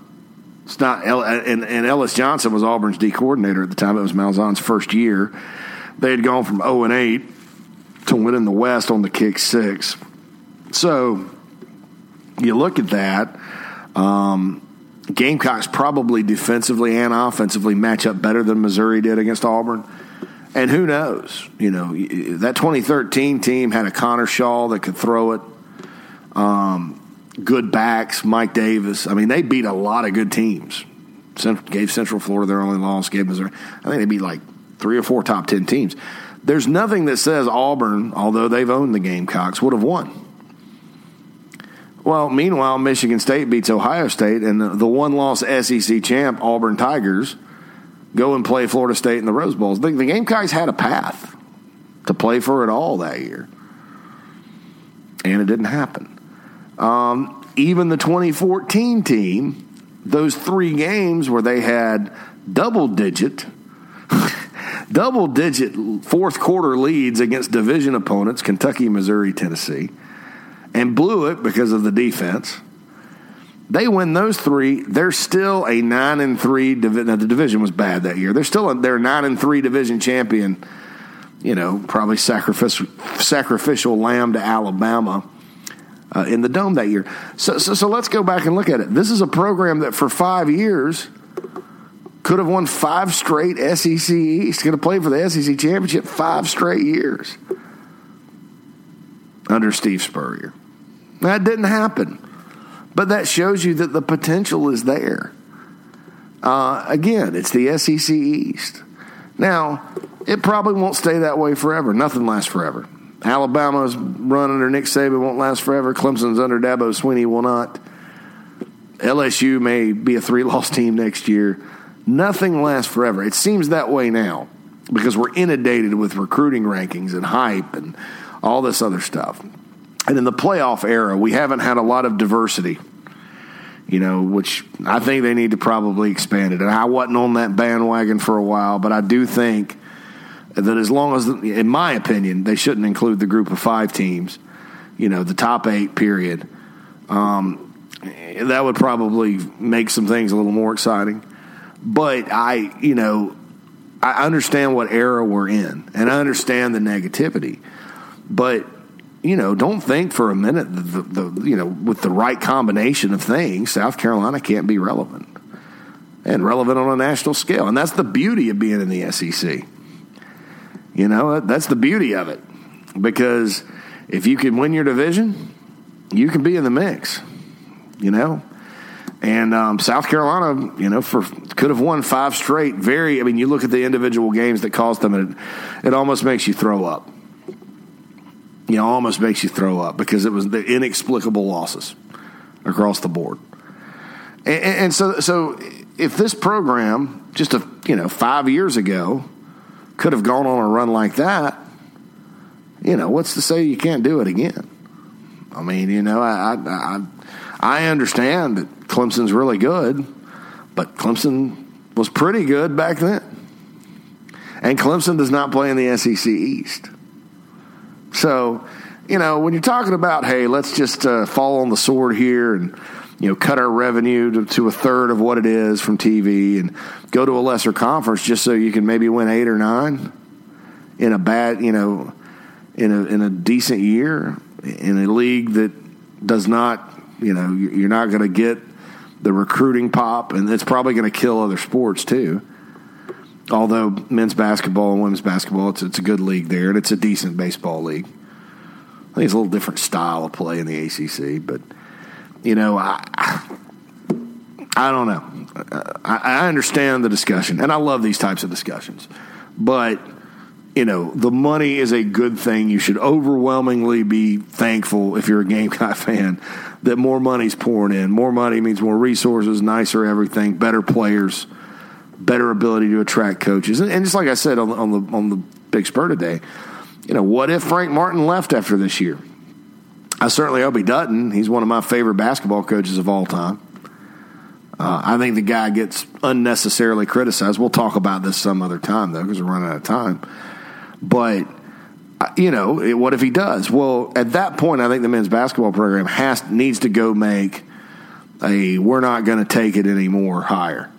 Speaker 2: it's not, and, and Ellis Johnson was Auburn's D coordinator at the time. It was Malzahn's first year. They had gone from 0 and 8 to winning the West on the kick six. So you look at that. Um, Gamecocks probably defensively and offensively match up better than Missouri did against Auburn. And who knows? You know, that 2013 team had a Connor Shaw that could throw it. Um, good backs, Mike Davis. I mean, they beat a lot of good teams. Gave Central Florida their only loss. Gave Missouri. I think they beat like three or four top ten teams. There's nothing that says Auburn, although they've owned the Gamecocks, would have won. Well, meanwhile, Michigan State beats Ohio State, and the one loss SEC champ, Auburn Tigers, go and play Florida State in the Rose Bowls. The, the Gamecocks had a path to play for it all that year, and it didn't happen. Um, even the 2014 team, those three games where they had double digit, double digit fourth quarter leads against division opponents, Kentucky, Missouri, Tennessee and blew it because of the defense. They win those three. They're still a nine and three. Divi- now the division was bad that year. They're still a, they're nine and three division champion. You know, probably sacrificial sacrificial lamb to Alabama uh, in the dome that year. So, so so let's go back and look at it. This is a program that for five years could have won five straight SEC East. Going to play for the SEC championship five straight years under Steve Spurrier. That didn't happen. But that shows you that the potential is there. Uh, again, it's the SEC East. Now, it probably won't stay that way forever. Nothing lasts forever. Alabama's run under Nick Saban won't last forever. Clemson's under Dabo Swinney will not. LSU may be a three loss team next year. Nothing lasts forever. It seems that way now because we're inundated with recruiting rankings and hype and all this other stuff. And in the playoff era, we haven't had a lot of diversity, you know, which I think they need to probably expand it. And I wasn't on that bandwagon for a while, but I do think that as long as, in my opinion, they shouldn't include the group of five teams, you know, the top eight, period. Um, that would probably make some things a little more exciting. But I, you know, I understand what era we're in, and I understand the negativity. But you know, don't think for a minute the, the, you know with the right combination of things, South Carolina can't be relevant and relevant on a national scale, and that's the beauty of being in the SEC. You know, that's the beauty of it because if you can win your division, you can be in the mix. You know, and um, South Carolina, you know, for could have won five straight. Very, I mean, you look at the individual games that cost them, and it, it almost makes you throw up you know, almost makes you throw up because it was the inexplicable losses across the board. And, and, so, so if this program just a you know five years ago could have gone on a run like that, you know, what's to say you can't do it again? I mean, you know, I I, I understand that Clemson's really good, but Clemson was pretty good back then, and Clemson does not play in the SEC East. So, you know, when you're talking about, hey, let's just uh, fall on the sword here and, you know, cut our revenue to, to, a third of what it is from TV and go to a lesser conference just so you can maybe win eight or nine in a bad, you know, in a in a decent year in a league that does not, you know, you're not going to get the recruiting pop, and it's probably going to kill other sports too. Although men's basketball and women's basketball, it's, it's a good league there, and it's a decent baseball league. I think it's a little different style of play in the ACC, but you know, I I don't know. I, I understand the discussion, and I love these types of discussions, but you know, the money is a good thing. You should overwhelmingly be thankful if you're a Gamecock fan that more money's pouring in. More money means more resources, nicer everything, better players better ability to attract coaches. And, just like I said on the, on the on the Big Spur today, you know, what if Frank Martin left after this year? I certainly hope he doesn't. He's one of my favorite basketball coaches of all time. Uh, I think the guy gets unnecessarily criticized. We'll talk about this some other time, though, because we're running out of time. But uh, you know, what if he does? Well, at that point, I think the men's basketball program has needs to go make a we're not going to take it anymore higher.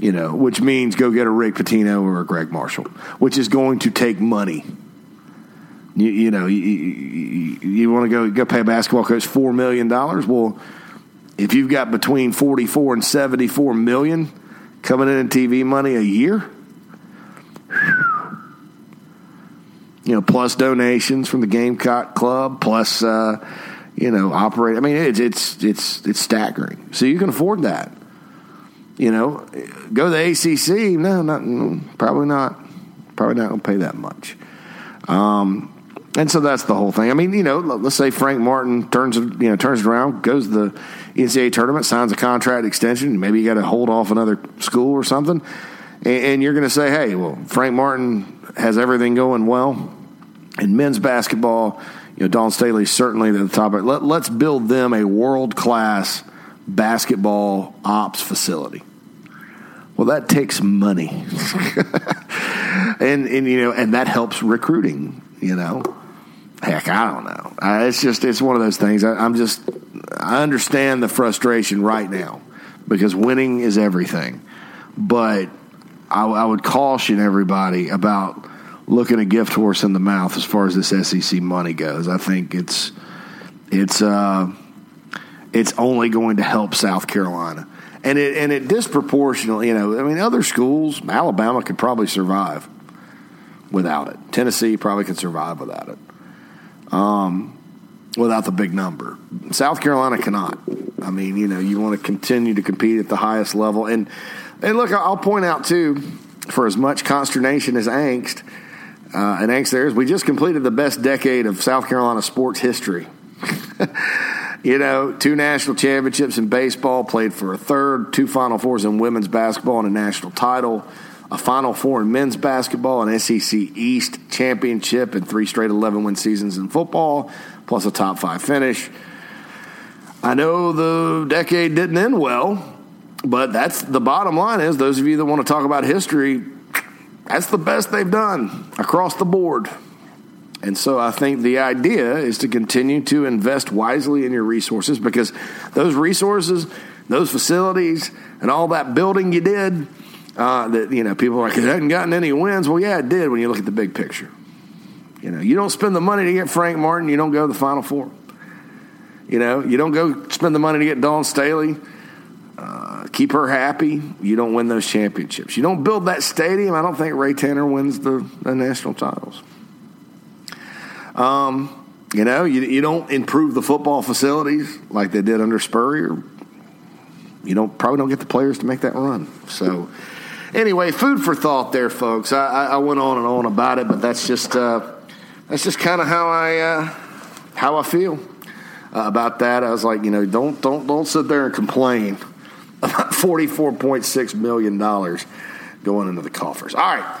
Speaker 2: You know, which means go get a Rick Pitino or a Gregg Marshall, which is going to take money. You, you know, you, you, you want to go go pay a basketball coach four million dollars. Well, if you've got between forty four and seventy four million coming in in TV money a year, you know, plus donations from the Gamecock Club, plus uh, you know, operate. I mean, it's it's it's it's staggering. So you can afford that. You know, go to the ACC. No, not probably not. Probably not going to pay that much. Um, and so that's the whole thing. I mean, you know, let's say Frank Martin turns you know turns around, goes to the NCAA tournament, signs a contract extension. Maybe you got to hold off another school or something, and, and you're going to say, hey, well, Frank Martin has everything going well in men's basketball. You know, Dawn Staley certainly at the top. Let, let's build them a world class basketball ops facility. Well, that takes money, and and you know, and that helps recruiting. You know, heck, I don't know. Uh, it's just it's one of those things. I, I'm just I understand the frustration right now because winning is everything, but I, I would caution everybody about looking a gift horse in the mouth as far as this SEC money goes. I think it's it's uh, it's only going to help South Carolina, and it and it disproportionately. You know, I mean, other schools, Alabama could probably survive without it. Tennessee probably could survive without it. Um, without the big number. South Carolina cannot. I mean, you know, you want to continue to compete at the highest level, and and look, I'll point out too, for as much consternation as angst, uh, and angst there is, we just completed the best decade of South Carolina sports history. you know, two national championships in baseball, played for a third, two Final Fours in women's basketball, and a national title a Final Four in men's basketball, an SEC East championship, and three straight 11 win seasons in football, plus a top five finish. I know the decade didn't end well, but that's the bottom line is those of you that want to talk about history, that's the best they've done across the board. And so I think the idea is to continue to invest wisely in your resources because those resources, those facilities, and all that building you did – uh, that you know people are like it hasn't gotten any wins. Well, yeah, it did when you look at the big picture. You know, you don't spend the money to get Frank Martin, you don't go to the Final Four. You know, you don't go spend the money to get Dawn Staley. Uh, keep her happy. You don't win those championships. You don't build that stadium. I don't think Ray Tanner wins the, the national titles. Um, you know, you, you don't improve the football facilities like they did under Spurrier. You don't probably don't get the players to make that run. So anyway, food for thought there, folks. I, I, went on and on about it, but that's just uh, that's just kind of how I uh, how I feel uh, about that. I was like, you know, don't don't don't sit there and complain about forty four point six million dollars going into the coffers. All right,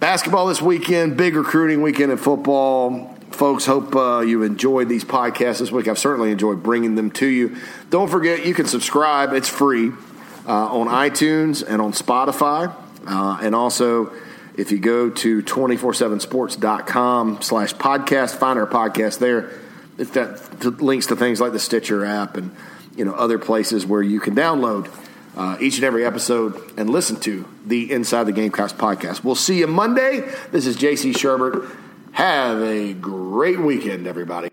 Speaker 2: basketball this weekend, big recruiting weekend in football. Folks, hope uh, you enjoyed these podcasts this week. I've certainly enjoyed bringing them to you. Don't forget, you can subscribe. It's free uh, on iTunes and on Spotify. Uh, and also, if you go to 247sports.com slash podcast, find our podcast there. It's that links to things like the Stitcher app and you know other places where you can download uh, each and every episode and listen to the Inside the Gamecocks podcast. We'll see you Monday. This is JC Shurburtt. Have a great weekend, everybody.